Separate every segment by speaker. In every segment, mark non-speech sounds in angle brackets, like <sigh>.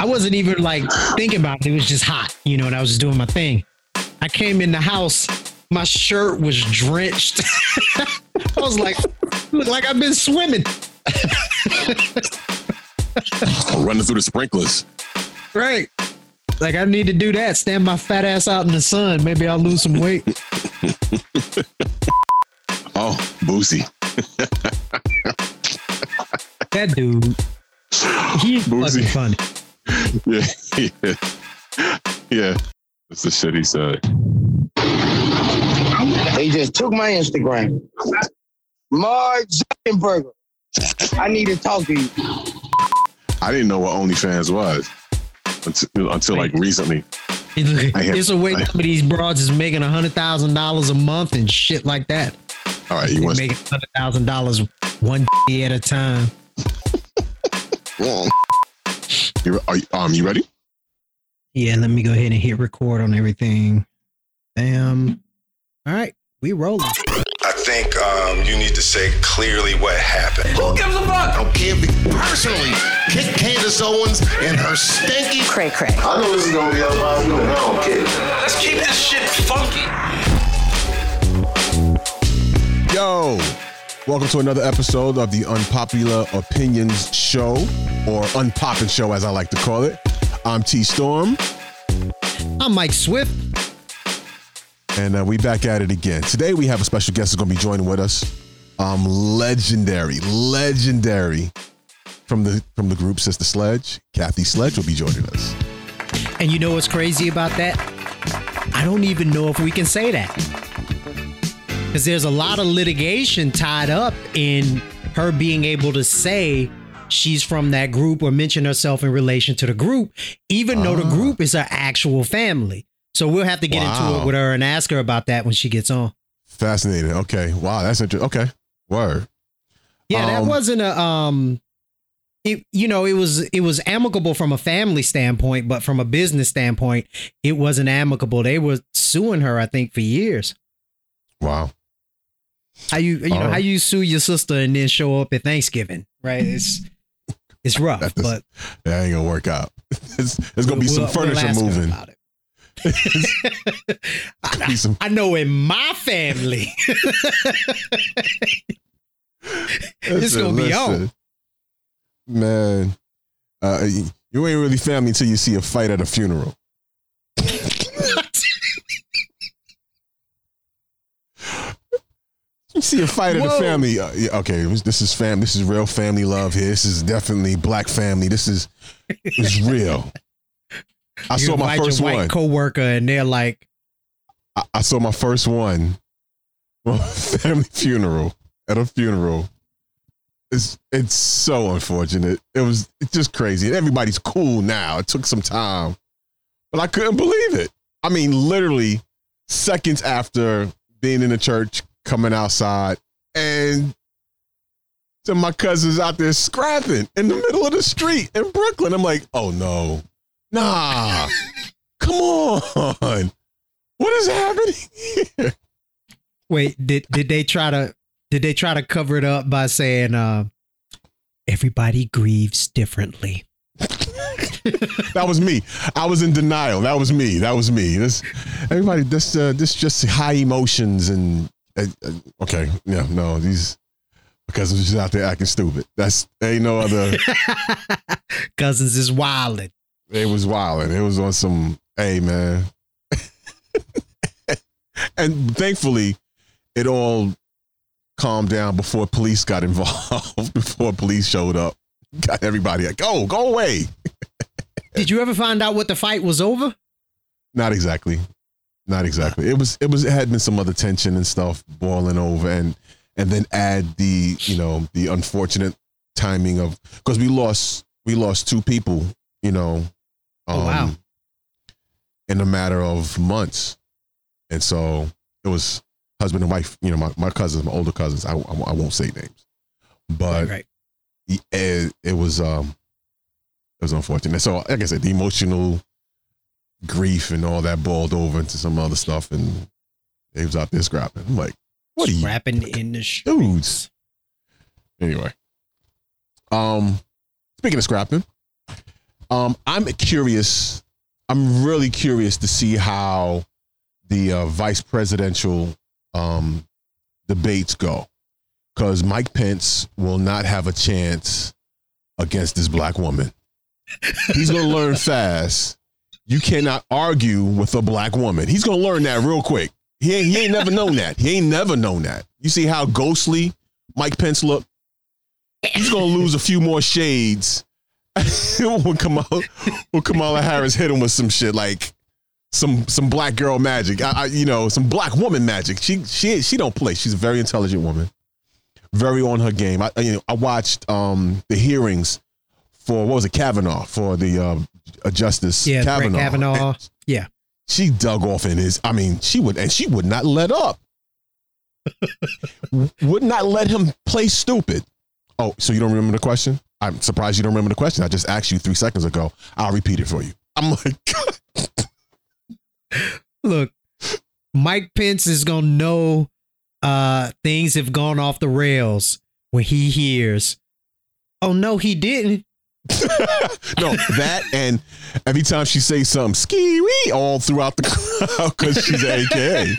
Speaker 1: I wasn't even like thinking about it. It was just hot, you know, and I was just doing my thing. I came in the house, my shirt was drenched. <laughs> I was like, look like I've been swimming. <laughs>
Speaker 2: Running through the sprinklers.
Speaker 1: Right. Like I need to do that. Stand my fat ass out in the sun. Maybe I'll lose some weight. <laughs>
Speaker 2: Oh, Boosie.
Speaker 1: That dude. He's
Speaker 2: Boosie.
Speaker 1: fucking funny.
Speaker 2: Yeah, yeah, <laughs> yeah. That's the shit he said.
Speaker 3: They just took my Instagram. Mark Zuckerberg. I need to talk to you.
Speaker 2: I didn't know what OnlyFans was until, until like recently.
Speaker 1: It's a way some of these broads is making a hundred thousand dollars a month and shit like that.
Speaker 2: All right, you
Speaker 1: They
Speaker 2: want
Speaker 1: making hundred thousand dollars one <laughs> day at a time. <laughs>
Speaker 2: you, are you, um you ready?
Speaker 1: Yeah, let me go ahead and hit record on everything. Bam. All right, we rolling.
Speaker 4: I think um, you need to say clearly what happened.
Speaker 5: Who gives a fuck? I don't care if you personally kick Candace Owens and her stinky
Speaker 6: Cray cray.
Speaker 5: I know this is gonna be a lot of I don't care.
Speaker 7: Let's keep this shit funky.
Speaker 8: Yo, welcome to another episode of the Unpopular Opinions Show, or Unpoppin' Show as I like to call it. I'm T Storm,
Speaker 1: I'm Mike Swift.
Speaker 8: and uh, we back at it again. Today we have a special guest who's going to be joining with us. Um, legendary, legendary from the from the group Sister Sledge. Kathy Sledge will be joining us.
Speaker 1: And you know what's crazy about that? I don't even know if we can say that. Because there's a lot of litigation tied up in her being able to say she's from that group or mention herself in relation to the group, even though the group is her actual family. So we'll have to get into it with her and ask her about that when she gets on.
Speaker 8: Fascinating. Okay. Wow, that's interesting. Okay. Word.
Speaker 1: Yeah, that
Speaker 8: Um,
Speaker 1: wasn't a um it you know, it was it was amicable from a family standpoint, but from a business standpoint, it wasn't amicable. They were suing her, I think, for years.
Speaker 8: Wow.
Speaker 1: How you you know,
Speaker 8: Alright.
Speaker 1: how you sue your sister and then show up at Thanksgiving, right? It's it's <laughs> rough,
Speaker 8: That does-
Speaker 1: but
Speaker 8: That ain't gonna work out. <laughs> It's, it's gonna be
Speaker 1: we'll-
Speaker 8: some
Speaker 1: we'll
Speaker 8: furniture
Speaker 1: her
Speaker 8: moving. <laughs> Be some-
Speaker 1: I know in my family. It's gonna be on.
Speaker 8: Man, uh, you ain't really family until you see a fight at a funeral. You see a fight at
Speaker 1: the
Speaker 8: family. Uh, yeah, okay, this is fam. This is real family love here. This is definitely black family. This is is real. I
Speaker 1: You
Speaker 8: saw my first
Speaker 1: your white
Speaker 8: one.
Speaker 1: coworker and they're like,
Speaker 8: I, I saw my first one. family funeral at a funeral. It's it's so unfortunate. It was it's just crazy. And everybody's cool now. It took some time, but I couldn't believe it. I mean, literally seconds after being in the church, coming outside, and so my cousins out there scrapping in the middle of the street in Brooklyn. I'm like, oh no, nah, <laughs> come on, what is happening here?
Speaker 1: Wait, did did they try to did they try to cover it up by saying uh everybody grieves differently? <laughs>
Speaker 8: That was me. I was in denial. That was me. That was me. This everybody. This uh, this just high emotions and Uh, okay. Yeah, no, these because I'm just out there acting stupid. That's ain't no other. <laughs>
Speaker 1: Cousins is wilding.
Speaker 8: it was wild and it was on some. Hey man, <laughs> and thankfully, it all calmed down before police got involved. <laughs> before police showed up, got everybody like, go, go away.
Speaker 1: Did you ever find out what the fight was over?
Speaker 8: Not exactly. Not exactly. It was it was it had been some other tension and stuff boiling over and and then add the, you know, the unfortunate timing of because we lost we lost two people, you know, um,
Speaker 1: Oh, wow.
Speaker 8: in a matter of months. And so it was husband and wife, you know, my, my cousins, my older cousins, I, I, I won't say names. But
Speaker 1: right.
Speaker 8: it, it was um it was unfortunate. So like I said, the emotional grief and all that boiled over into some other stuff and they was out there scrapping. I'm like, what are you
Speaker 1: Rapping in the
Speaker 8: dudes? Anyway. Um speaking of scrapping, Um, I'm curious. I'm really curious to see how the uh, vice presidential um, debates go, because Mike Pence will not have a chance against this black woman. He's going to learn <laughs> fast. You cannot argue with a black woman. He's to learn that real quick. He ain't, he ain't never known that. He ain't never known that. You see how ghostly Mike Pence look? He's to lose a few more shades <laughs> when Kamala, when Kamala Harris hit him with some shit like some some black girl magic. I, I, you know, some black woman magic. She she she don't play. She's a very intelligent woman, very on her game. I you know I watched um the hearings for what was it Kavanaugh for the uh, Justice
Speaker 1: Yeah, Brett
Speaker 8: Kavanaugh.
Speaker 1: Kavanaugh.
Speaker 8: And <laughs>
Speaker 1: Yeah.
Speaker 8: she dug off in his. I mean, she would and she would not let up. <laughs> would not let him play stupid. Oh, so you don't remember the question? I'm surprised you don't remember the question. I just asked you three seconds ago. I'll repeat it for you. I'm like, <laughs>
Speaker 1: Look, Mike Pence is gonna know uh things have gone off the rails when he hears, oh no, he didn't.
Speaker 8: No, that and every time she says something ski all throughout the crowd because she's AKA.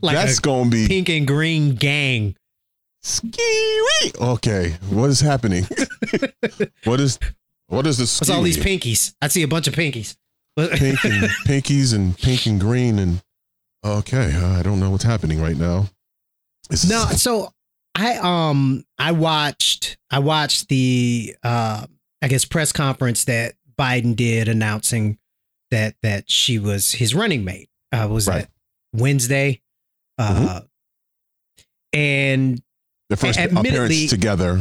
Speaker 1: Like
Speaker 8: That's gonna be
Speaker 1: pink and green gang.
Speaker 8: ski Okay, what is happening? what is what is this?
Speaker 1: What's all these pinkies? I see a bunch of pinkies.
Speaker 8: pink and <laughs> pinkies and pink and green and okay, I don't know what's happening right now. Is-
Speaker 1: No, so I um I watched I watched the uh I guess press conference that Biden did announcing that that she was his running mate. Uh was
Speaker 8: Right.
Speaker 1: that Wednesday? Uh and
Speaker 8: the first appearance together,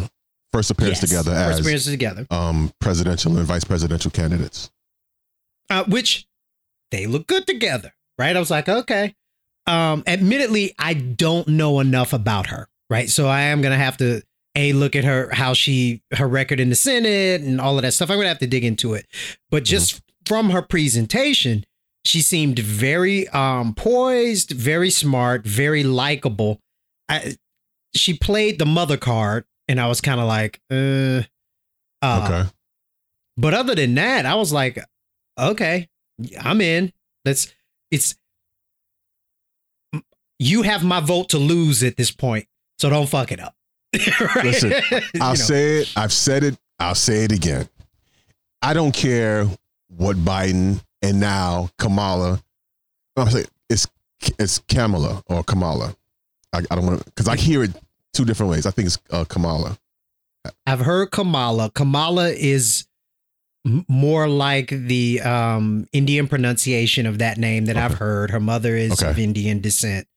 Speaker 8: first appearance
Speaker 1: yes,
Speaker 8: together
Speaker 1: first
Speaker 8: as
Speaker 1: appearance together.
Speaker 8: um, presidential and vice presidential candidates.
Speaker 1: uh, which they look good together, right? I was like, okay. Um, admittedly, I don't know enough about her, right? So I am gonna have to a look at her how she her record in the Senate and all of that stuff. I'm gonna have to dig into it, but just from her presentation, she seemed very um poised, very smart, very likable. I she played the mother card, and I was kind of like, uh, uh,
Speaker 8: okay.
Speaker 1: but other than that, I was like, okay, I'm in. Let's. It's. You have my vote to lose at this point, so don't fuck it up. <laughs> Right?
Speaker 8: Listen, <laughs> I'll
Speaker 1: know.
Speaker 8: say it. I've said it. I'll say it again. I don't care what Biden and now Kamala. I'm saying it's it's Kamala or Kamala. I, I don't want to because I hear it two different ways. I think it's uh, Kamala.
Speaker 1: I've heard Kamala. Kamala is m- more like the um, Indian pronunciation of that name that I've heard. Her mother is
Speaker 8: Okay.
Speaker 1: of Indian descent.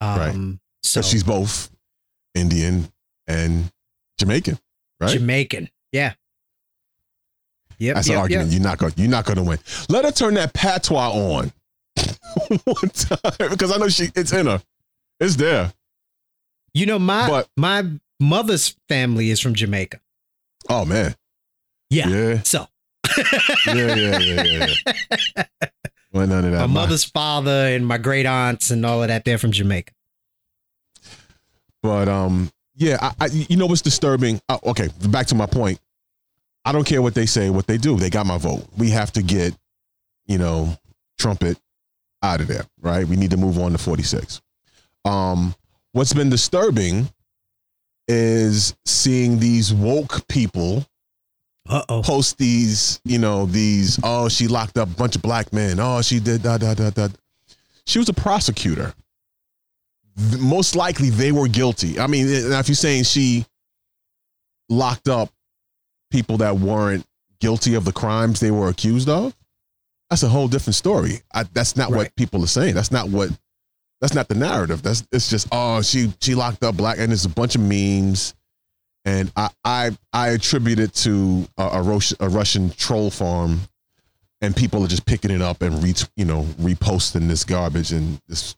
Speaker 1: Um,
Speaker 8: Right.
Speaker 1: So
Speaker 8: So she's both Indian and Jamaican, right?
Speaker 1: Jamaican. Yeah. Yep.
Speaker 8: That's
Speaker 1: yep,
Speaker 8: an argument.
Speaker 1: yep.
Speaker 8: You're not going. You're not going to win. Let her turn that patois on <laughs> one time because I know she. It's in her. It's there.
Speaker 1: You know, my
Speaker 8: But-
Speaker 1: my mother's family is from Jamaica.
Speaker 8: Oh man.
Speaker 1: Yeah.
Speaker 8: Yeah.
Speaker 1: So
Speaker 8: Yeah. Yeah. Yeah. Yeah. yeah. <laughs> well, none of that.
Speaker 1: my
Speaker 8: My-
Speaker 1: mother's father and my great aunts and all of that, they're from Jamaica.
Speaker 8: But um, yeah. I, I you know what's disturbing? Oh, okay. Back to my point. I don't care what they say, what they do. They got my vote. We have to get, you know, trumpet out of there, right? We need to move on to 46. Um, what's been disturbing is seeing these woke people
Speaker 1: Uh oh.
Speaker 8: post these, you know, these, oh, she locked up a bunch of black men. Oh, she did da da da da. She was a prosecutor. Most likely they were guilty. I mean, now if you're saying she locked up people that weren't guilty of the crimes they were accused of, that's a whole different story. I, that's not
Speaker 1: Right.
Speaker 8: what people are saying. That's not what that's not the narrative. That's it's just oh she she locked up black and there's a bunch of memes and I I I attribute it to a, a, Rus- a Russian troll farm, and people are just picking it up and re you know reposting this garbage and this.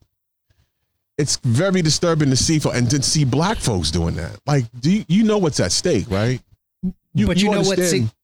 Speaker 8: It's very disturbing to see for and to see black folks doing that. Like, do you, you know what's at stake, right? You,
Speaker 1: but you, know what?
Speaker 8: understand-
Speaker 1: See,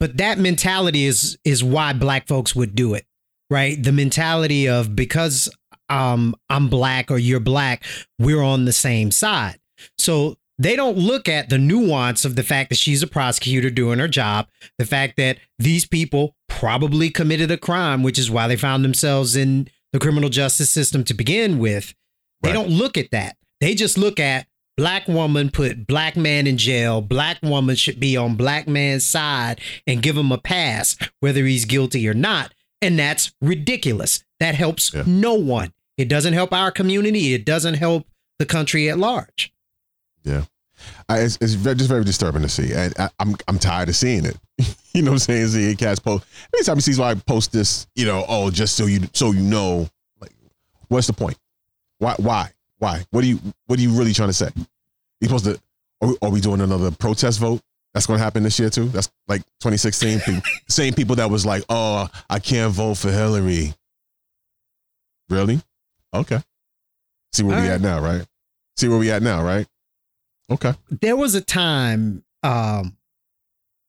Speaker 1: but that mentality is is why black folks would do it, right? The mentality of because um I'm black or you're black, we're on the same side. So they don't look at the nuance of the fact that she's a prosecutor doing her job, the fact that these people probably committed a crime, which is why they found themselves in the criminal justice system to begin with. They
Speaker 8: Right.
Speaker 1: don't look at that. They just look at black woman put black man in jail. Black woman should be on black man's side and give him a pass, whether he's guilty or not. And that's ridiculous. That helps
Speaker 8: Yeah.
Speaker 1: no one. It doesn't help our community. It doesn't help the country at large.
Speaker 8: Yeah, I, it's, it's very, just very disturbing to see, and I, I'm I'm tired of seeing it. <laughs> you know what I'm saying? Seeing cats post. Anytime he sees why I post this, you know, oh, just so you so you know, like, what's the point? Why why why? What are you what are you really trying to say? You supposed to? Are we, are we doing another protest vote? That's going to happen this year too. That's like 2016. Pe- <laughs> Same people that was like, oh, I can't vote for Hillary. Really? Okay. See where
Speaker 1: All
Speaker 8: we
Speaker 1: right.
Speaker 8: at now, right? See where we at now, right? Okay.
Speaker 1: there was a time um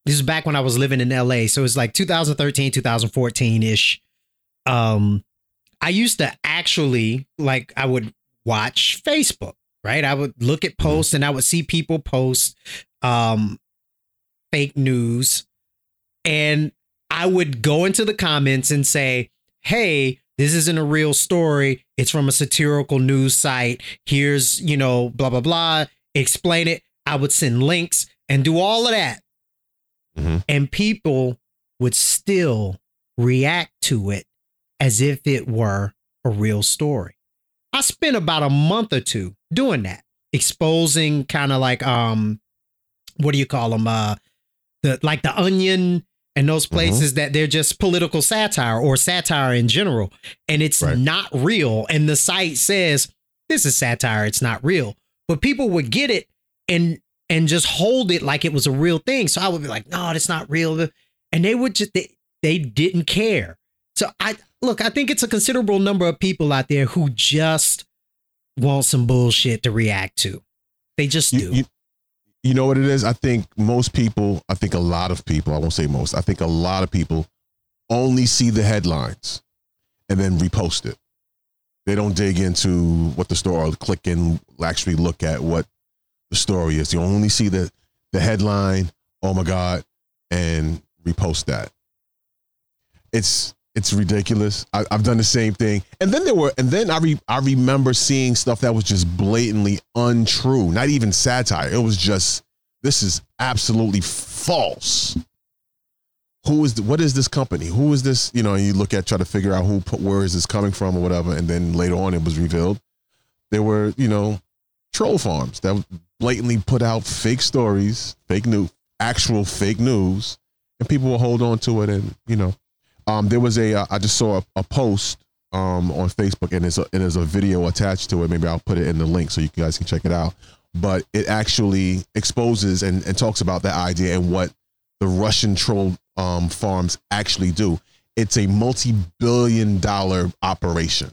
Speaker 1: this is back when I was living in LA so it's like 2013 2014ish um I used to actually like I would watch Facebook right I would look at posts and I would see people post um fake news and I would go into the comments and say hey this isn't a real story it's from a satirical news site here's you know blah blah blah explain it. I would send links and do all of that.
Speaker 8: Mhm.
Speaker 1: And people would still react to it as if it were a real story. I spent about a month or two doing that, exposing kind of like um what do you call them uh the like the onion and those places that they're just political satire or satire in general and it's
Speaker 8: Right.
Speaker 1: not real and the site says this is satire it's not real. But people would get it and and just hold it like it was a real thing. So i would be like no that's not real. And they would just they, they didn't care so i look i think it's a considerable number of people out there who just want some bullshit to react to they just do
Speaker 8: you, you, you know what it is? I think most people, I think a lot of people, I won't say most, I think a lot of people only see the headlines and then repost it. They don't dig into what the story or click and actually look at what the story is. You only see the the headline, oh my God, and repost that. It's it's ridiculous. I, I've done the same thing, and then there were, and then I re, I remember seeing stuff that was just blatantly untrue. Not even satire. It was just this is absolutely false. Who is the, what is this company? Who is this? You know, you look at try to figure out who where is this coming from or whatever, and then later on it was revealed there were you know troll farms that blatantly put out fake stories, fake news, actual fake news, and people will hold on to it. And you know, um, there was a uh, I just saw a, a post um on Facebook, and there's a and there's a video attached to it. Maybe I'll put it in the link so you guys can check it out. But it actually exposes and, and talks about that idea and what the Russian troll um, farms actually do. It's a multi-billion dollar operation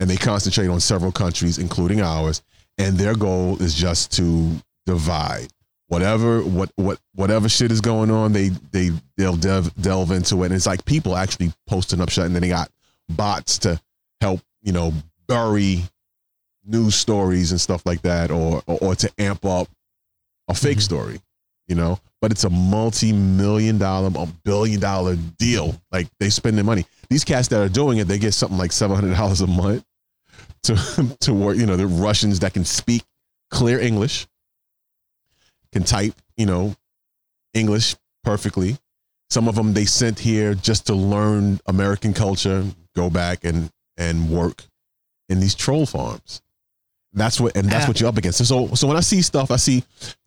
Speaker 8: and they concentrate on several countries, including ours. And their goal is just to divide whatever what what whatever shit is going on. They they they'll delve delve into it. And it's like people actually posting up shit, and then they got bots to help you know bury news stories and stuff like that, or or, or to amp up a fake mm-hmm. story. You know, but it's a multi-million dollar, a billion dollar deal. Like they spend their money. These cats that are doing it, they get something like seven hundred dollars a month to <laughs> to work. You know, the Russians that can speak clear English, can type, you know, English perfectly. Some of them they sent here just to learn American culture, go back and and work in these troll farms. That's what and that's what you're up against. So so when I see stuff, I see,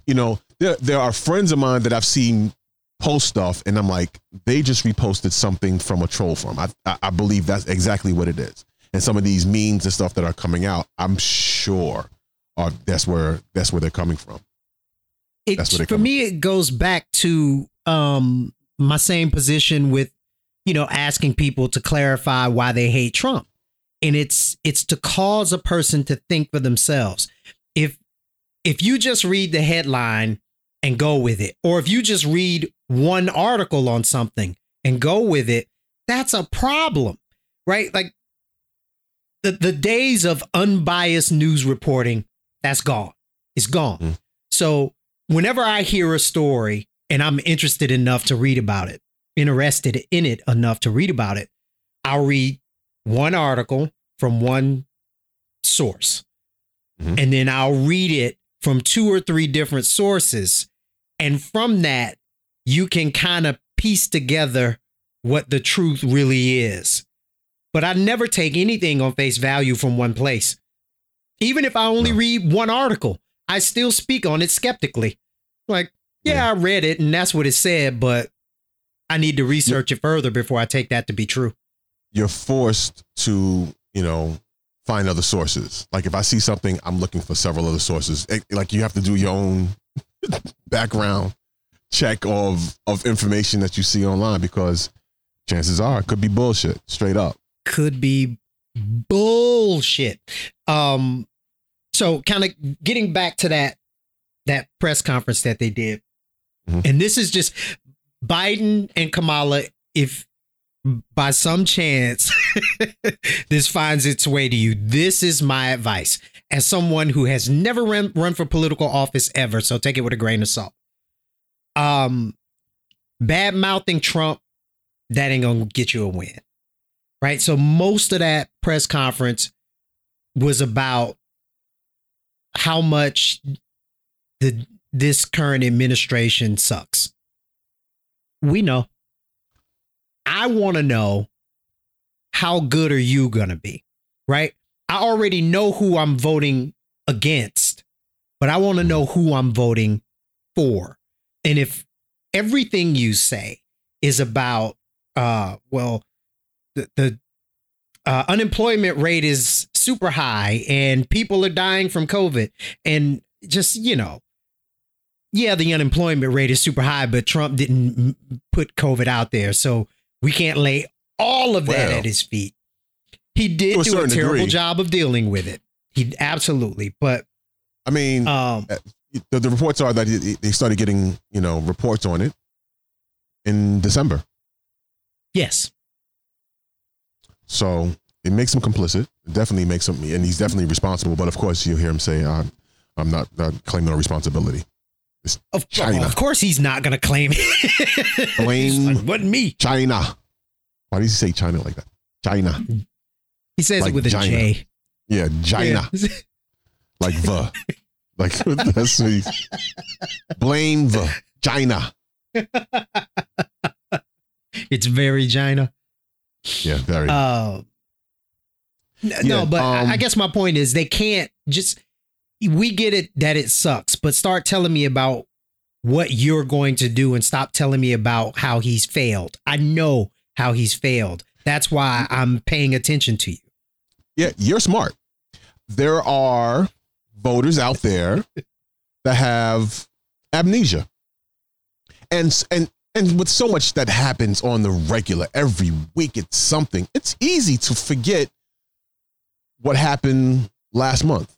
Speaker 8: you know, there there are friends of mine that I've seen post stuff and I'm like, they just reposted something from a troll farm. I I, I believe that's exactly what it is. And some of these memes and stuff that are coming out, I'm sure are that's where that's where they're coming from.
Speaker 1: It,
Speaker 8: That's what they
Speaker 1: for me it goes back to um my same position with you know asking people to clarify why they hate Trump. And it's it's to cause a person to think for themselves. If if you just read the headline and go with it or if you just read one article on something and go with it that's a problem right? Like the the days of unbiased news reporting that's gone. It's gone.
Speaker 8: Mm.
Speaker 1: So whenever I hear a story and I'm interested enough to read about it, interested in it enough to read about it, I'll read one article from one source.
Speaker 8: Mhm.
Speaker 1: And then I'll read it from two or three different sources. And from that, you can kind of piece together what the truth really is. But I never take anything on face value from one place. Even if I only
Speaker 8: No.
Speaker 1: read one article, I still speak on it skeptically. Like, yeah, I read it and that's what it said, but I need to research it further before I take that to be true.
Speaker 8: You're forced to, you know, find other sources. Like if I see something, I'm looking for several other sources. Like you have to do your own <laughs> background check of of information that you see online because chances are it could be bullshit straight up.
Speaker 1: could be bullshit. Um, so kind of getting back to that that press conference that they did,
Speaker 8: Mhm.
Speaker 1: and this is just Biden and Kamala. If by some chance <laughs> this finds its way to you, this is my advice as someone who has never run, run for political office ever. So take it with a grain of salt. Um, bad mouthing Trump, that ain't gonna get you a win right? So most of that press conference was about how much the this current administration sucks. We know. I want to know how good are you going to be? Right? I already know who I'm voting against, but I want to know who I'm voting for. And if everything you say is about uh well the, the uh, unemployment rate is super high and people are dying from COVID. And just, you know, yeah, the unemployment rate is super high, but Trump didn't put COVID out there. So we can't lay all of that
Speaker 8: Well,
Speaker 1: at his feet. He did
Speaker 8: a
Speaker 1: do a terrible
Speaker 8: degree.
Speaker 1: job of dealing with it. He absolutely, but
Speaker 8: I mean,
Speaker 1: um,
Speaker 8: the, the reports are that he- they started getting, you know, reports on it in December.
Speaker 1: yes,
Speaker 8: So it makes him complicit. It definitely makes him, and he's definitely responsible. But of course, you'll hear him say, "I'm, I'm not, not claiming no responsibility."
Speaker 1: Of,
Speaker 8: China.
Speaker 1: of course he's not going to claim it. <laughs>
Speaker 8: Blame-
Speaker 1: It's like, wasn't me.
Speaker 8: China. Why does he say China like that? China.
Speaker 1: He says
Speaker 8: Like
Speaker 1: it with a
Speaker 8: China.
Speaker 1: J.
Speaker 8: Yeah, China.
Speaker 1: Yeah.
Speaker 8: Like the. <laughs> Like <laughs> that's me. blame the China.
Speaker 1: it's very China.
Speaker 8: Yeah, very.
Speaker 1: Uh, n-
Speaker 8: Yeah,
Speaker 1: no, but
Speaker 8: um,
Speaker 1: I guess my point is they can't just. We get it that it sucks, but start telling me about what you're going to do and stop telling me about how he's failed. I know how he's failed. That's why I'm paying attention to you.
Speaker 8: yeah, you're smart. There are voters out there that have amnesia, and and and with so much that happens on the regular every week, it's something. It's easy to forget what happened last month,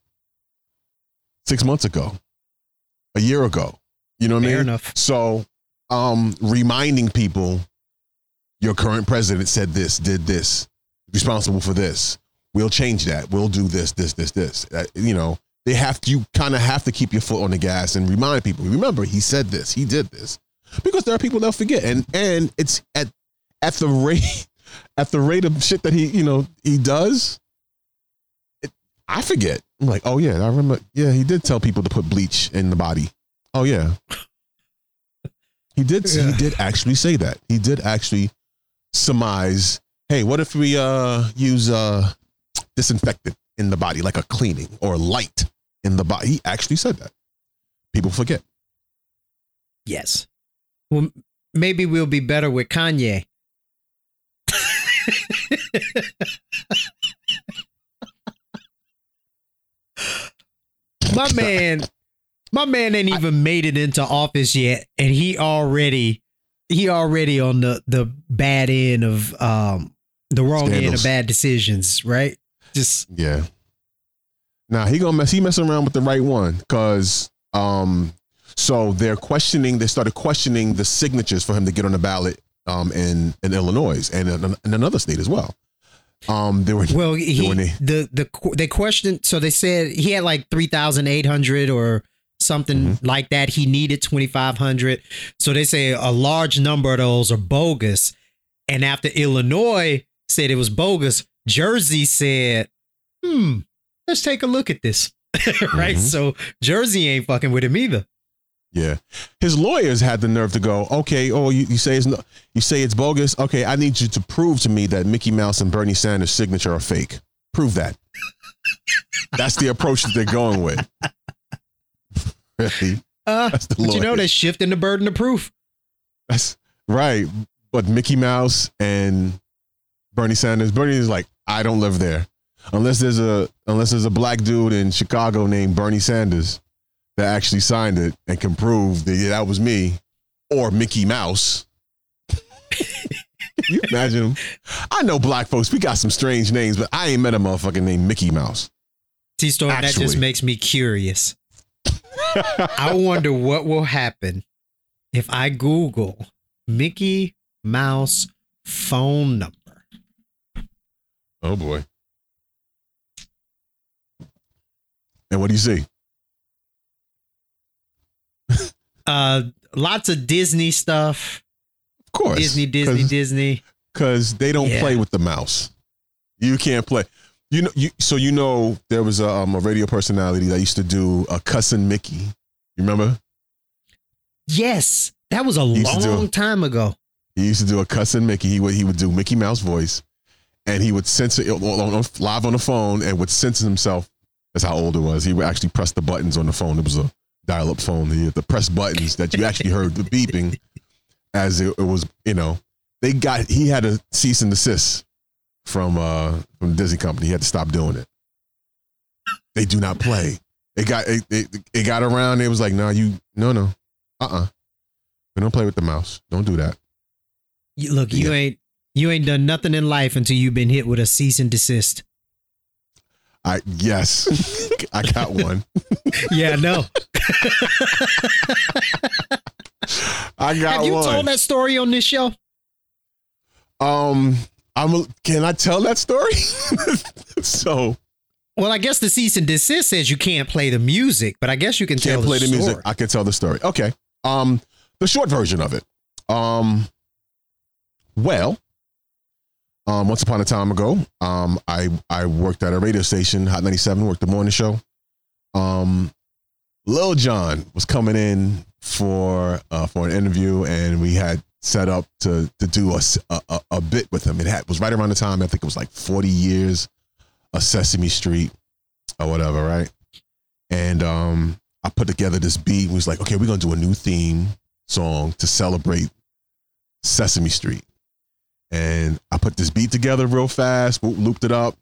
Speaker 8: six months ago, a year ago. You know what I mean?
Speaker 1: enough.
Speaker 8: So, um, reminding people your current president said this, did this, responsible for this. We'll change that. We'll do this, this, this, this. That, you know, they have to, you kind of have to keep your foot on the gas and remind people. Remember, he said this, he did this, because there are people that'll forget, and and it's at at the rate <laughs> at the rate of shit that he you know he does. I forget. I'm like, oh yeah, I remember. Yeah, he did tell people to put bleach in the body. Oh yeah, he did. <laughs> He did actually say that. He did actually surmise. Hey, what if we uh use uh disinfectant in the body, like a cleaning or light in the body? He actually said that. People forget.
Speaker 1: Yes. Well, maybe we'll be better with Kanye. <laughs> my <laughs> man, my man ain't even made it into office yet, and he already, he already on the the bad end of um the wrong end of bad decisions, right? Just
Speaker 8: Yeah. Now he gonna mess. He messing around with the right one because um. So they're questioning. They started questioning the signatures for him to get on the ballot um in in Illinois and in, in another state as well. Um, they were
Speaker 1: Well, he
Speaker 8: it.
Speaker 1: the the they questioned. So they said he had like three thousand eight hundred or something
Speaker 8: Mm-hmm.
Speaker 1: like that. He needed 2,500. So they say a large number of those are bogus. And after Illinois said it was bogus, Jersey said, hmm, let's take a look at this. <laughs> right?
Speaker 8: Mhm.
Speaker 1: So Jersey ain't fucking with him either.
Speaker 8: Yeah, his lawyers had the nerve to go, okay, oh, you, you say it's no, you say it's bogus. Okay, I need you to prove to me that Mickey Mouse and Bernie Sanders' signature are fake. Prove that. That's the approach that they're going with. <laughs> Really?
Speaker 1: Uh,
Speaker 8: That's the
Speaker 1: but you know, they're shifting the burden of proof.
Speaker 8: That's right. But Mickey Mouse and Bernie Sanders, Bernie is like, I don't live there. Unless there's a unless there's a black dude in Chicago named Bernie Sanders that actually signed it and can prove that yeah, that was me or Mickey Mouse. <laughs> you imagine him? I know black folks, we got some strange names, but I ain't met a motherfucker named Mickey Mouse.
Speaker 1: T Storm, that just makes me curious. <laughs> I wonder what will happen if I Google Mickey Mouse phone number.
Speaker 8: Oh boy. And what do you see? <laughs>
Speaker 1: Uh, lots of Disney stuff.
Speaker 8: Of course.
Speaker 1: Disney, Disney,
Speaker 8: 'cause-
Speaker 1: Disney.
Speaker 8: because they don't
Speaker 1: Yeah.
Speaker 8: play with the mouse. You can't play. You know, you so you know there was a, um, a radio personality that used to do a cussing Mickey. You remember?
Speaker 1: Yes, that was a
Speaker 8: to do
Speaker 1: long time ago.
Speaker 8: He used to do a cussing Mickey. He would he would do Mickey Mouse voice, and he would censor it on, live on the phone and would censor himself. That's how old it was. He would actually press the buttons on the phone. It was a dial-up phone. He had to press buttons that you actually heard the beeping as it, it was. You know, they got. He had a cease and desist from uh from the Disney company. He had to stop doing it. They do not play. It got it, it, it got around. It was like, no, you no no, uh uh We don't play with the mouse. Don't do that.
Speaker 1: You, look, you ain't you ain't done nothing in life until you've been hit with a cease and desist.
Speaker 8: I yes, <laughs> I got one. <laughs>
Speaker 1: Yeah, know. <laughs>
Speaker 8: I got
Speaker 1: Have you
Speaker 8: one.
Speaker 1: told that story on this show?
Speaker 8: um, I'm. A, can I tell that story? <laughs> so
Speaker 1: Well, I guess the cease and desist says you can't play the music, but I guess you can tell
Speaker 8: can't play the
Speaker 1: story.
Speaker 8: music. I can tell the story. Okay. Um, the short version of it. Um, well, um, once upon a time ago, um, I I worked at a radio station, Hot 97, worked the morning show. Um, Lil Jon was coming in for uh, for an interview, and we had set up to to do a a bit with him. It had was right around the time I think it was like 40 years of Sesame Street or whatever, right? And um, I put together this beat. We was like, okay, we're gonna do a new theme song to celebrate Sesame Street. And I put this beat together real fast, looped it up,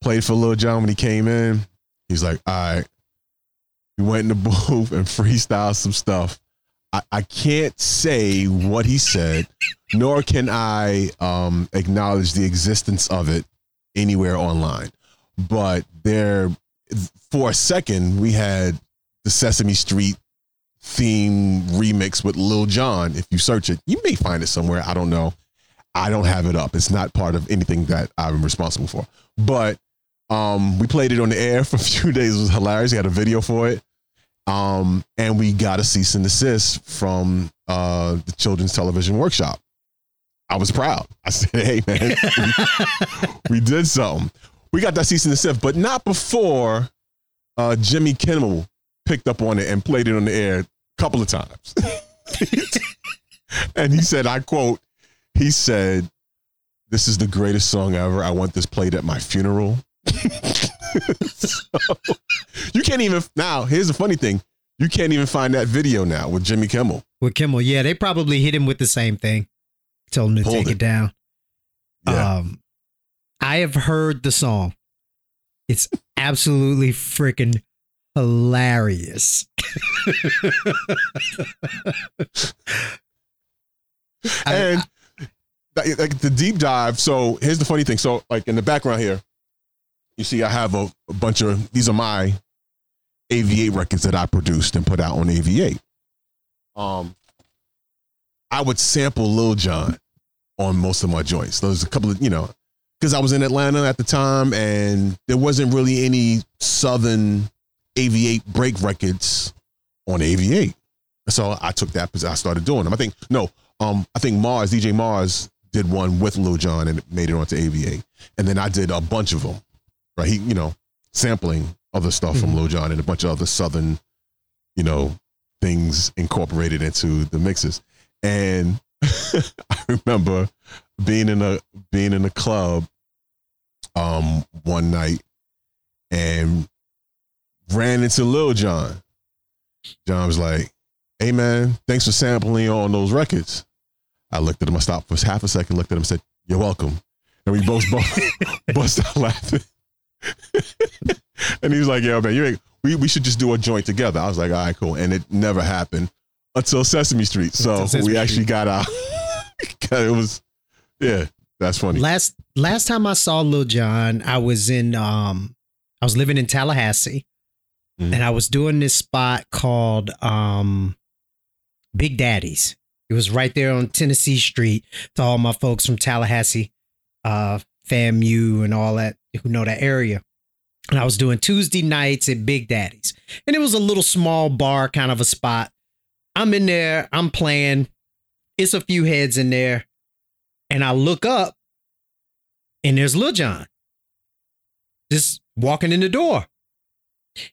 Speaker 8: played for Lil Jon when he came in. He's like, all right. We went in the <laughs> booth and freestyled some stuff. I, I can't say what he said, nor can I um, acknowledge the existence of it anywhere online. But there, for a second, we had the Sesame Street theme remix with Lil Jon. If you search it, you may find it somewhere. I don't know. I don't have it up. It's not part of anything that I'm responsible for. But um, we played it on the air for a few <laughs> days. It was hilarious. We had a video for it. Um, and we got a cease and desist from uh, the Children's Television Workshop. I was proud. I <laughs> said, hey, man, we, did something. We got that cease and desist, but not before uh, Jimmy Kimmel picked up on it and played it on the air a couple of times. <laughs> and he said, I quote, he said, This is the greatest song ever. I want this played at my funeral. So, you can't even now. Here's the funny thing: you can't even find that video now with Jimmy Kimmel.
Speaker 1: With Kimmel, yeah, they probably hit him with the same thing. Told him to
Speaker 8: Hold
Speaker 1: take it,
Speaker 8: it.
Speaker 1: down.
Speaker 8: Yeah.
Speaker 1: Um, I have heard the song. It's absolutely freaking hilarious. <laughs>
Speaker 8: And like the deep dive. So here's the funny thing. So like in the background here, you see I have a, a bunch of these are my AV8 records that I produced and put out on AV8. Um, I would sample Lil Jon on most of my joints. There's a couple of you know because I was in Atlanta at the time and there wasn't really any Southern AV8 break records on AV8. So I took that because I started doing them. I think no, um, I think Mars, DJ Mars did one with Lil Jon and made it onto AV8. And then I did a bunch of them. Right. He, you know, sampling other stuff mm-hmm. from Lil Jon and a bunch of other southern, you know, things incorporated into the mixes. And <laughs> I remember being in a being in a club um one night and ran into Lil Jon. Jon was like, Hey man, thanks for sampling on those records. I looked at him, I stopped for half a second, looked at him and said, You're welcome. And we both both <laughs> bust out laughing. <laughs> and he was like, Yo, man, you ain't we, we should just do a joint together. I was like, all right, cool. And it never happened until Sesame Street. So Sesame we actually Street. got out. <laughs> it was, yeah, that's funny.
Speaker 1: Last last time I saw Lil Jon, I was in um I was living in Tallahassee, mm-hmm. and I was doing this spot called um Big Daddy's. It was right there on Tennessee Street to all my folks from Tallahassee, uh, FAMU, and all that who know that area. And I was doing Tuesday nights at Big Daddy's. And it was a little small bar kind of a spot. I'm in there, I'm playing. It's a few heads in there. And I look up and there's Lil Jon just walking in the door.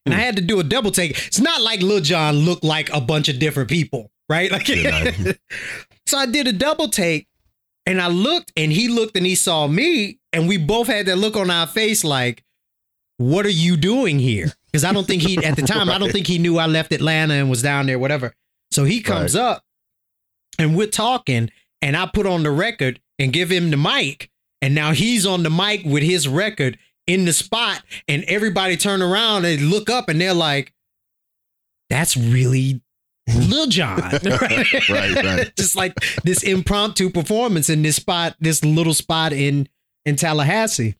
Speaker 1: And I hmm. had to do a double take. It's not like Lil Jon looked like a bunch of different people, right? <laughs> Like, <laughs> so I did a double take and I looked and he looked and he saw me. And we both had that look on our face like, what are you doing here? Because I don't think he, at the <laughs> time, right. I don't think he knew I left Atlanta and was down there, whatever. So he comes right. up and we're talking, and I put on the record and give him the mic. And now he's on the mic with his record in the spot, and everybody turn around and look up and they're like, that's really Lil Jon. <laughs> right, right. <laughs> Just like this impromptu performance in this spot, this little spot in in Tallahassee.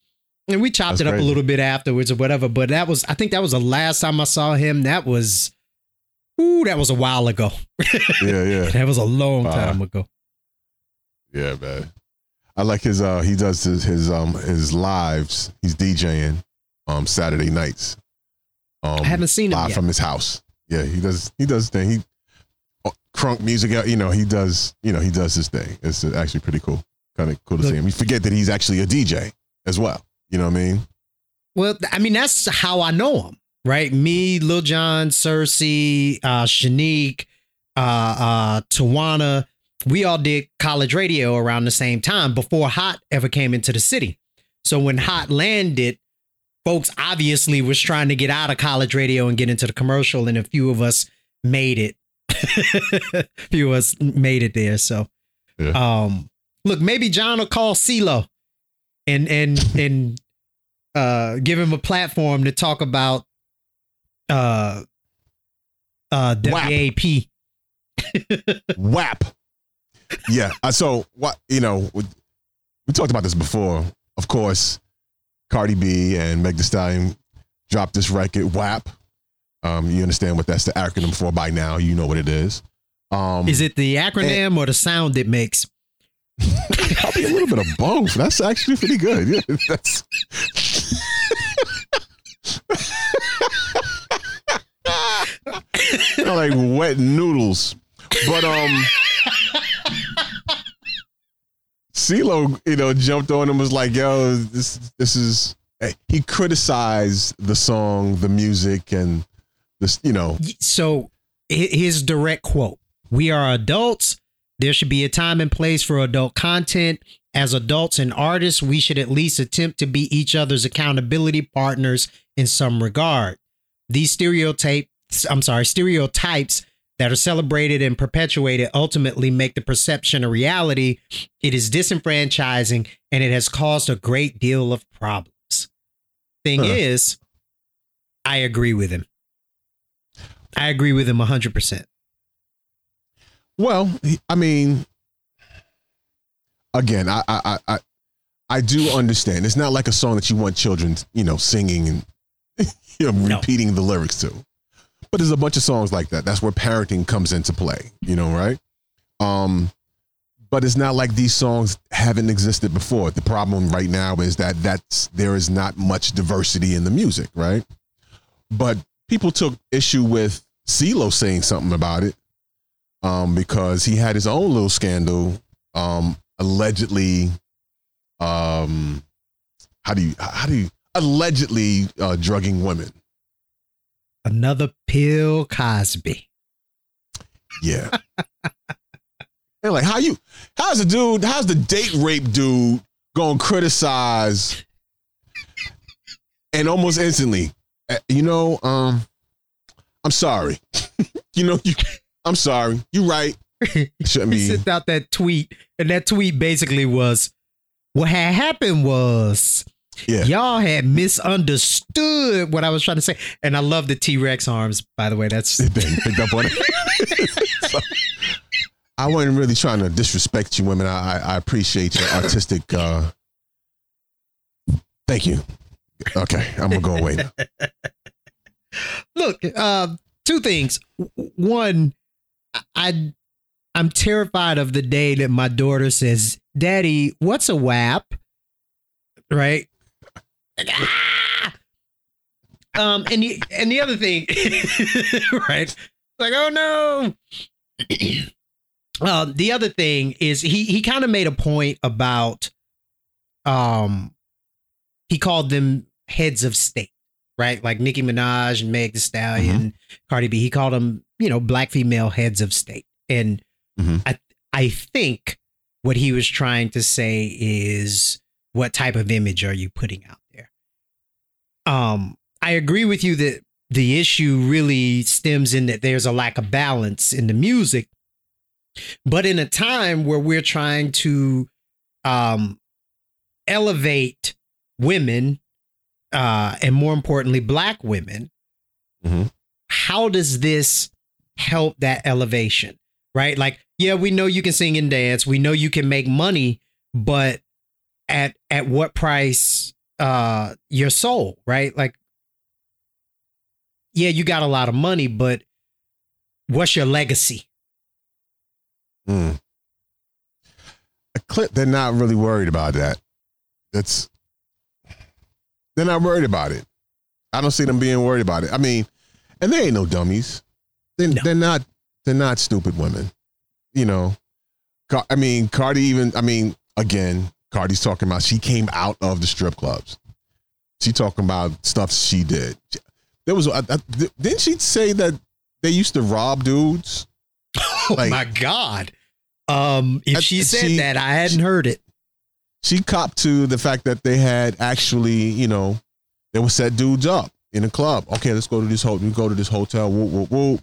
Speaker 1: And we chopped That's it up crazy. a little bit afterwards or whatever. But that was, I think that was the last time I saw him. That was, ooh, that was a while ago.
Speaker 8: yeah, <laughs> yeah.
Speaker 1: that was a long uh, time ago.
Speaker 8: Yeah, man. I like his uh he does his his um his lives. He's DJing um Saturday nights.
Speaker 1: Um I haven't seen him
Speaker 8: live from his house. Yeah, he does he does thing. He uh, crunk music out, you know, he does, you know, he does his thing. It's actually pretty cool. Kind of cool to see him. You forget that he's actually a DJ as well. You know what I mean?
Speaker 1: Well, I mean that's how I know him, right? Me, Lil Jon, Cersei, uh, Shanique, uh, uh, Tawana. We all did college radio around the same time before Hot ever came into the city. So when Hot landed, folks obviously was trying to get out of college radio and get into the commercial, and a few of us made it. <laughs> a few of us made it there. So, yeah. um, look, maybe Jon will call CeeLo and and and uh, give him a platform to talk about uh uh WAP.
Speaker 8: WAP. Yeah. Uh, so what you know, we, we talked about this before. Of course, Cardi B and Meg Thee Stallion dropped this record, WAP. Um, you understand what that's the acronym for by now. You know what it is. Um,
Speaker 1: is it the acronym and, or the sound it makes? <laughs>
Speaker 8: Probably a little bit of both. That's actually pretty good. Yeah, <laughs> that's. <laughs> like wet noodles, but um, CeeLo, you know, jumped on and was like, "Yo, this this is." He criticized the song, the music, and this, you know.
Speaker 1: So his direct quote: "We are adults there should be a time and place for adult content. As adults and artists, we should at least attempt to be each other's accountability partners in some regard. These stereotypes, I'm sorry, stereotypes that are celebrated and perpetuated ultimately make the perception a reality. It is disenfranchising and it has caused a great deal of problems. Thing huh. is, I agree with him. I agree with him 100%.
Speaker 8: Well, I mean, again, I, I, I, I do understand. It's not like a song that you want children, you know, singing and <laughs> you know, no. repeating the lyrics to. But there's a bunch of songs like that. That's where parenting comes into play, you know, right? Um, but it's not like these songs haven't existed before. The problem right now is that that's there is not much diversity in the music, right? But people took issue with CeeLo saying something about it um, because he had his own little scandal, um, allegedly. Um, how do you how do you allegedly uh, drugging women?
Speaker 1: Another Bill Cosby.
Speaker 8: Yeah. <laughs> They're like, how you? How's the dude? How's the date rape dude going to criticize? And almost instantly, uh, you know, um, I'm sorry. <laughs> you know, you, I'm sorry. You right. <laughs> Shouldn't
Speaker 1: He
Speaker 8: be.
Speaker 1: sent out that tweet, and that tweet basically was, "What had happened was."
Speaker 8: Yeah.
Speaker 1: Y'all had misunderstood what I was trying to say. And I love the T Rex arms, by the way. That's
Speaker 8: picked up on it. <laughs> So, I wasn't really trying to disrespect you, women. I, I, I appreciate your artistic. Uh, thank you. Okay, I'm gonna go away now. <laughs>
Speaker 1: look uh two things one i i'm terrified of the day that my daughter says daddy what's a wap right? Like, "Ah!" um and the and the other thing <laughs> right? Like oh no. <clears throat> Uh, the other thing is he he kind of made a point about um he called them heads of state right? Like Nicki Minaj and Meg Thee Stallion, Cardi B. He called them, you know, black female heads of state. And
Speaker 8: Mhm.
Speaker 1: I I think what he was trying to say is what type of image are you putting out there? Um, I agree with you that the issue really stems in that there's a lack of balance in the music. But in a time where we're trying to um elevate women uh, and more importantly, black women,
Speaker 8: Mhm.
Speaker 1: how does this help that elevation? Right? Like, yeah, we know you can sing and dance, we know you can make money, but at at what price uh your soul, right? Like, yeah, you got a lot of money, but what's your legacy?
Speaker 8: Mm. A clip. They're not really worried about that. That's. They're not worried about it. I don't see them being worried about it. I mean, and they ain't no dummies. They,
Speaker 1: No.
Speaker 8: They're not. They're not stupid women. You know. I mean, Cardi even. I mean, again, Cardi's talking about she came out of the strip clubs. She talking about stuff she did. There was. I, I, didn't she say that they used to rob dudes? <laughs>
Speaker 1: Oh
Speaker 8: Like-
Speaker 1: my God. Um, if
Speaker 8: Uh,
Speaker 1: she said
Speaker 8: she-
Speaker 1: that, I hadn't heard it.
Speaker 8: She copped to the fact that they had actually, you know, they would set dudes up in a club. Okay, let's go to this hotel. We go to this hotel. Whoop, whoop, whoop,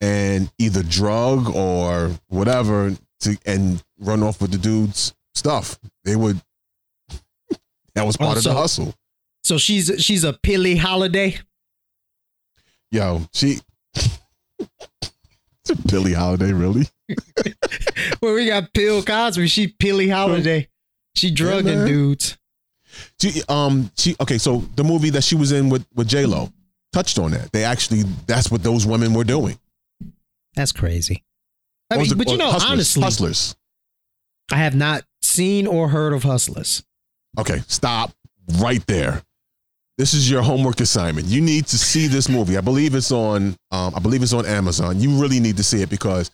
Speaker 8: and either drug or whatever to and run off with the dude's stuff. They would. <laughs> That was part of the hustle.
Speaker 1: So she's she's a Pilly Holiday.
Speaker 8: Yo, she. <laughs> it's a Billie Holiday, really? <laughs>
Speaker 1: Well, we got Bill Cosby. She Pilly Holiday. She drugging
Speaker 8: man.
Speaker 1: dudes.
Speaker 8: She, um, she okay. So the movie that she was in with with J Lo touched on that. They actually, that's what those women were doing.
Speaker 1: That's crazy. I mean,
Speaker 8: it-
Speaker 1: but you know,
Speaker 8: Hustlers,
Speaker 1: honestly,
Speaker 8: Hustlers.
Speaker 1: I have not seen or heard of Hustlers.
Speaker 8: Okay, stop right there. This is your homework assignment. You need to see this movie. I believe it's on. Um, I believe it's on Amazon. You really need to see it because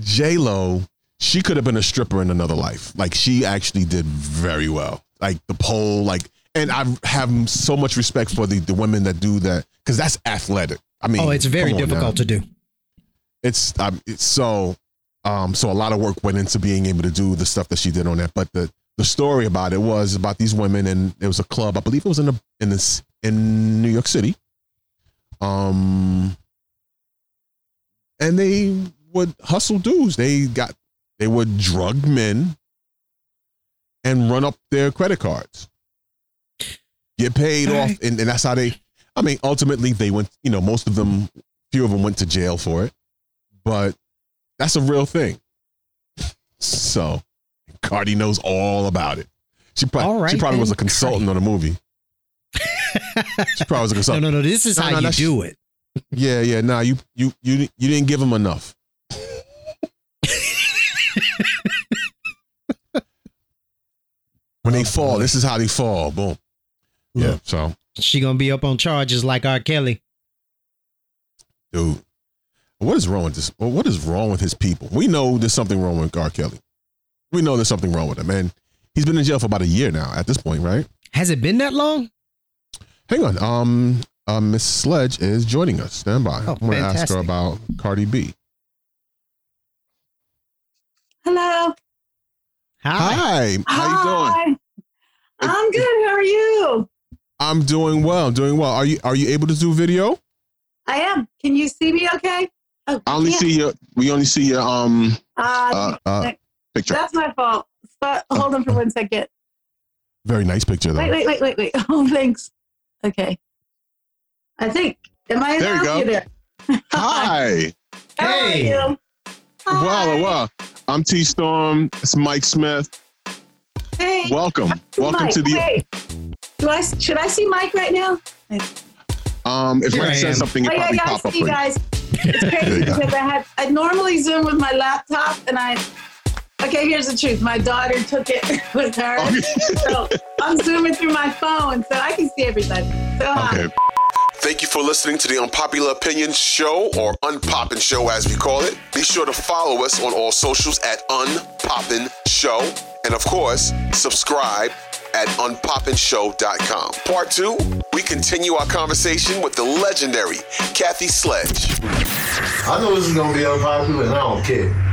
Speaker 8: J Lo, she could have been a stripper in another life. Like she actually did very well. Like the pole, like, and I have so much respect for the the women that do that because that's athletic. I mean,
Speaker 1: Oh, it's very
Speaker 8: on now.
Speaker 1: difficult to do.
Speaker 8: it's um, it's so um so a lot of work went into being able to do the stuff that she did on that but the the story about it was about these women and it was a club i believe it was in the in this in new york city um and they would hustle dudes they got they would drug men and run up their credit cards get paid
Speaker 1: All
Speaker 8: off
Speaker 1: right.
Speaker 8: and, and that's how they i mean ultimately they went you know most of them few of them went to jail for it but that's a real thing. So Cardi knows all about it. She probably
Speaker 1: right, <laughs>
Speaker 8: she probably was a consultant on the movie. She probably was a consultant.
Speaker 1: no, no. No. This is
Speaker 8: No,
Speaker 1: how
Speaker 8: no,
Speaker 1: you do it.
Speaker 8: Yeah, yeah. Nah, you you you you didn't give him enough. When they fall, this is how they fall. Boom. Yeah.
Speaker 1: Look.
Speaker 8: So,
Speaker 1: She gonna be up on charges like R. Kelly.
Speaker 8: dude, What is wrong with this? What is wrong with his people? We know there's something wrong with R. Kelly. We know there's something wrong with him, and he's been in jail for about a year now. At this point, right?
Speaker 1: Has it been that long?
Speaker 8: Hang on. Um, uh, Miss Sledge is joining us. Stand by.
Speaker 1: Oh,
Speaker 8: I'm going to ask her about Cardi B.
Speaker 6: Hello.
Speaker 8: Hi.
Speaker 2: How you doing?
Speaker 6: Hi. I'm good. How are you?
Speaker 8: I'm doing well. Doing well. Are you Are you able to do video?
Speaker 6: I am. Can you see me okay? Oh,
Speaker 2: I only
Speaker 6: yeah.
Speaker 2: see your. We only see your um
Speaker 6: Uh,
Speaker 2: uh,
Speaker 8: Uh,
Speaker 2: picture.
Speaker 6: that's my fault. But hold on for one second.
Speaker 8: very nice picture though.
Speaker 6: Wait, wait, wait, wait, wait. <laughs> Oh, thanks. Okay. I think. Am I
Speaker 2: There you go.
Speaker 6: You're there. <laughs>
Speaker 2: Hi.
Speaker 6: How are
Speaker 1: Hey.
Speaker 6: You?
Speaker 2: Wow, wow. I'm T Storm. It's Mike Swift.
Speaker 6: Hey.
Speaker 2: Welcome. Welcome
Speaker 6: Mike,
Speaker 2: to the.
Speaker 6: Wait. Do I should I see Mike right now?
Speaker 2: Um, if
Speaker 1: Here I
Speaker 2: Mike
Speaker 1: am.
Speaker 2: says something, it
Speaker 6: Oh,
Speaker 2: probably
Speaker 6: yeah, I
Speaker 2: pop up
Speaker 6: see
Speaker 2: for
Speaker 6: you
Speaker 2: you.
Speaker 6: guys. It's <laughs> crazy because I had I normally zoom with my laptop and I okay, here's the truth. My daughter took it <laughs> with her.
Speaker 2: Okay.
Speaker 6: So I'm zooming through my phone so I can see everybody. So hi.
Speaker 4: Thank you for listening to the Unpopular Opinion Show, or Unpoppin' Show as we call it. Be sure to follow us on all socials at Unpoppin' Show. And of course, subscribe at unpoppinshow.com. Part two, we continue our conversation with the legendary Kathy Sledge.
Speaker 5: I know this is gonna be unpopular, and I don't care.